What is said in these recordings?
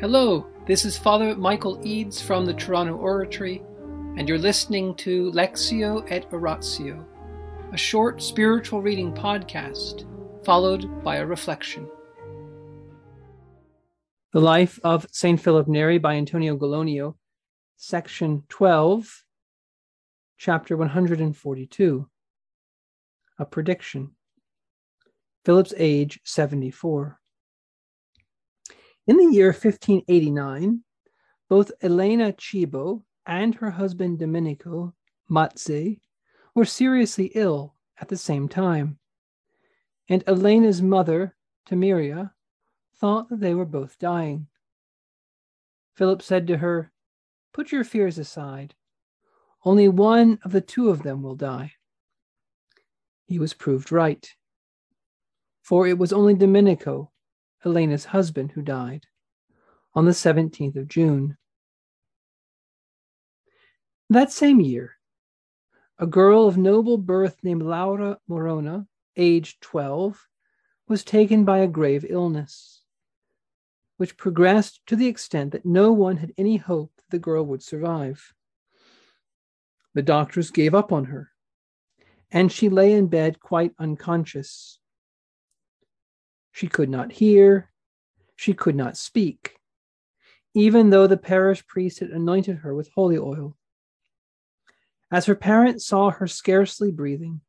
Hello, this is Father Michael Eads from the Toronto Oratory, and you're listening to Lectio et Oratio, a short spiritual reading podcast followed by a reflection. The Life of St. Philip Neri by Antonio Gallonio, Section 12, Chapter 142. A Prediction. Philip's age 74. In the year 1589, both Elena Cibo and her husband Domenico Mazze were seriously ill at the same time, and Elena's mother, Tamiria, thought that they were both dying. Philip said to her, Put your fears aside. Only one of the two of them will die. He was proved right, for it was only Domenico Elena's husband, who died on the 17th of June. That same year, a girl of noble birth named Laura Morona, aged 12, was taken by a grave illness, which progressed to the extent that no one had any hope that the girl would survive. The doctors gave up on her, and she lay in bed quite unconscious. She could not hear. She could not speak, even though the parish priest had anointed her with holy oil. As her parents saw her scarcely breathing,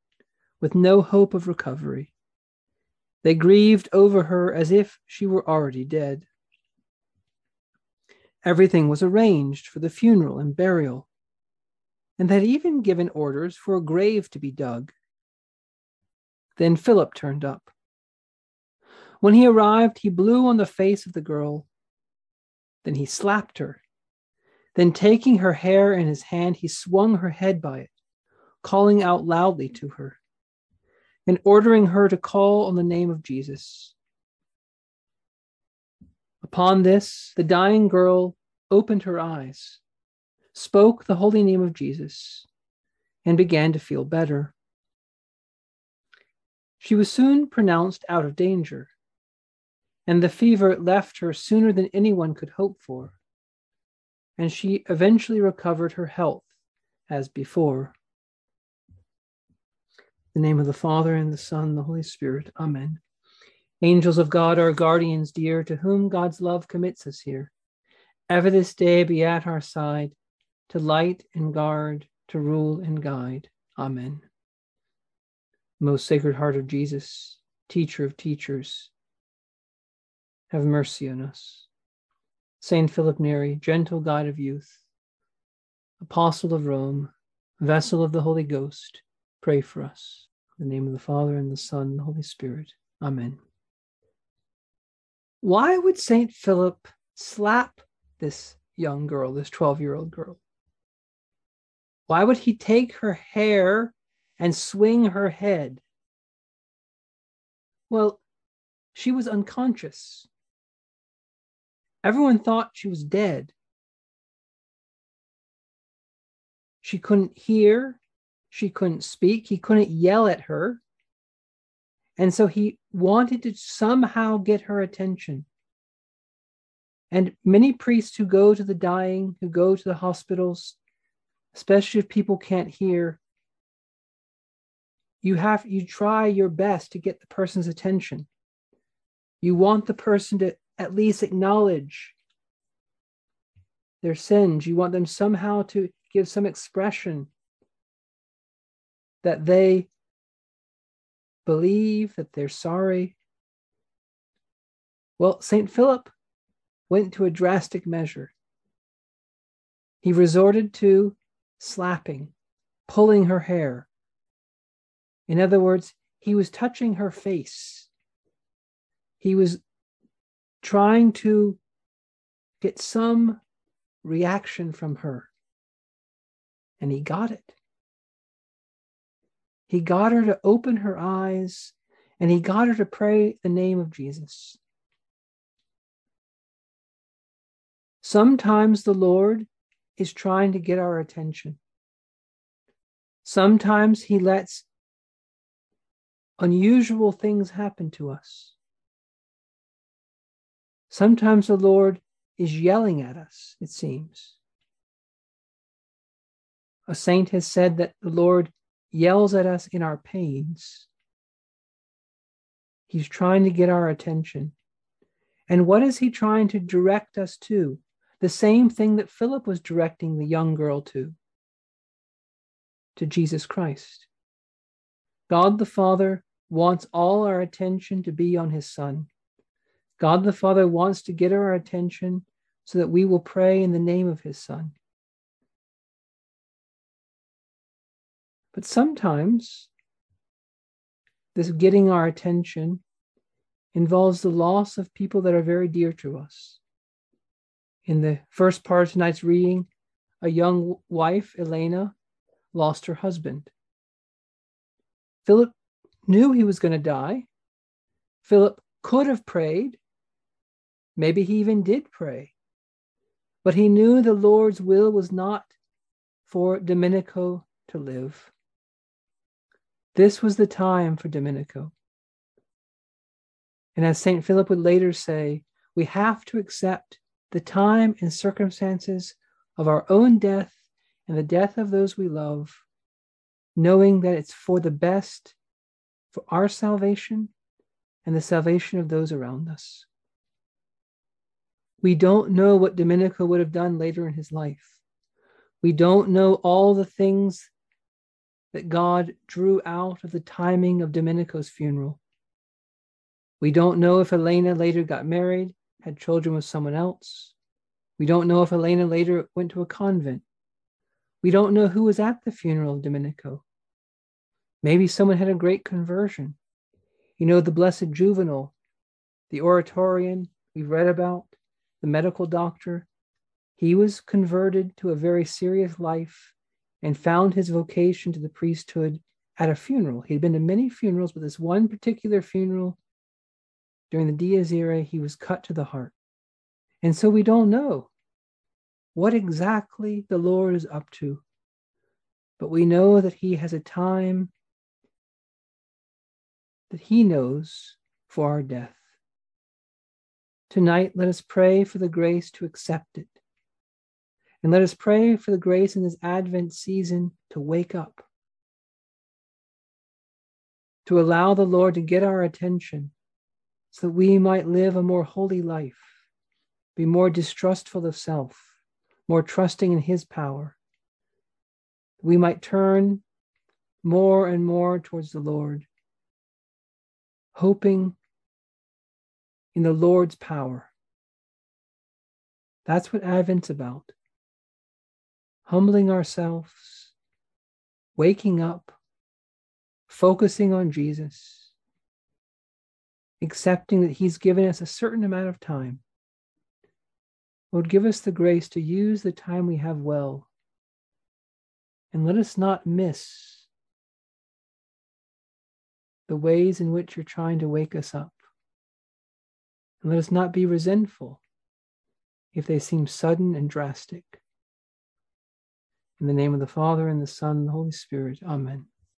with no hope of recovery, they grieved over her as if she were already dead. Everything was arranged for the funeral and burial, and they had even given orders for a grave to be dug. Then Philip turned up. When he arrived, he blew on the face of the girl. Then he slapped her. Then, taking her hair in his hand, he swung her head by it, calling out loudly to her and ordering her to call on the name of Jesus. Upon this, the dying girl opened her eyes, spoke the holy name of Jesus, and began to feel better. She was soon pronounced out of danger and the fever left her sooner than anyone could hope for, and she eventually recovered her health as before. In the name of the Father, and the Son, and the Holy Spirit. Amen. Angels of God, our guardians dear, to whom God's love commits us here, ever this day be at our side, to light and guard, to rule and guide. Amen. Most Sacred Heart of Jesus, Teacher of teachers, have mercy on us. Saint Philip Neri, gentle guide of youth, apostle of Rome, vessel of the Holy Ghost, pray for us. In the name of the Father, and the Son, and the Holy Spirit. Amen. Why would Saint Philip slap this young girl, this 12 year old girl? Why would he take her hair and swing her head? Well, she was unconscious. Everyone thought she was dead. She couldn't hear, she couldn't speak, he couldn't yell at her. And so he wanted to somehow get her attention. And many priests who go to the dying, who go to the hospitals, especially if people can't hear, you have you try your best to get the person's attention. You want the person to at least acknowledge their sins. You want them somehow to give some expression that they believe, that they're sorry. Well, St. Philip went to a drastic measure. He resorted to slapping, pulling her hair. In other words, he was touching her face. He was trying to get some reaction from her. And he got it. He got her to open her eyes and he got her to pray the name of Jesus. Sometimes the Lord is trying to get our attention. Sometimes he lets unusual things happen to us. Sometimes the Lord is yelling at us, it seems. A saint has said that the Lord yells at us in our pains. He's trying to get our attention. And what is he trying to direct us to? The same thing that Philip was directing the young girl to to Jesus Christ. God the Father wants all our attention to be on his Son. God the Father wants to get our attention so that we will pray in the name of his Son. But sometimes this getting our attention involves the loss of people that are very dear to us. In the first part of tonight's reading, a young wife, Elena, lost her husband. Philip knew he was going to die. Philip could have prayed. Maybe he even did pray. But he knew the Lord's will was not for Domenico to live. This was the time for Domenico. And as St. Philip would later say, we have to accept the time and circumstances of our own death and the death of those we love, knowing that it's for the best for our salvation and the salvation of those around us. We don't know what Domenico would have done later in his life. We don't know all the things that God drew out of the timing of Domenico's funeral. We don't know if Elena later got married, had children with someone else. We don't know if Elena later went to a convent. We don't know who was at the funeral of Domenico. Maybe someone had a great conversion. You know, the Blessed Juvenal, the Oratorian we've read about, the medical doctor, he was converted to a very serious life and found his vocation to the priesthood at a funeral. He'd been to many funerals, but this one particular funeral during the Dies Irae, he was cut to the heart. And so we don't know what exactly the Lord is up to, but we know that he has a time that he knows for our death. Tonight, let us pray for the grace to accept it. And let us pray for the grace in this Advent season to wake up, to allow the Lord to get our attention so that we might live a more holy life, be more distrustful of self, more trusting in His power. We might turn more and more towards the Lord, hoping in the Lord's power. That's what Advent's about. Humbling ourselves, waking up, focusing on Jesus accepting that He's given us a certain amount of time. Lord, give us the grace to use the time we have well. And let us not miss the ways in which you're trying to wake us up. And let us not be resentful if they seem sudden and drastic. In the name of the Father, and the Son, and the Holy Spirit, Amen.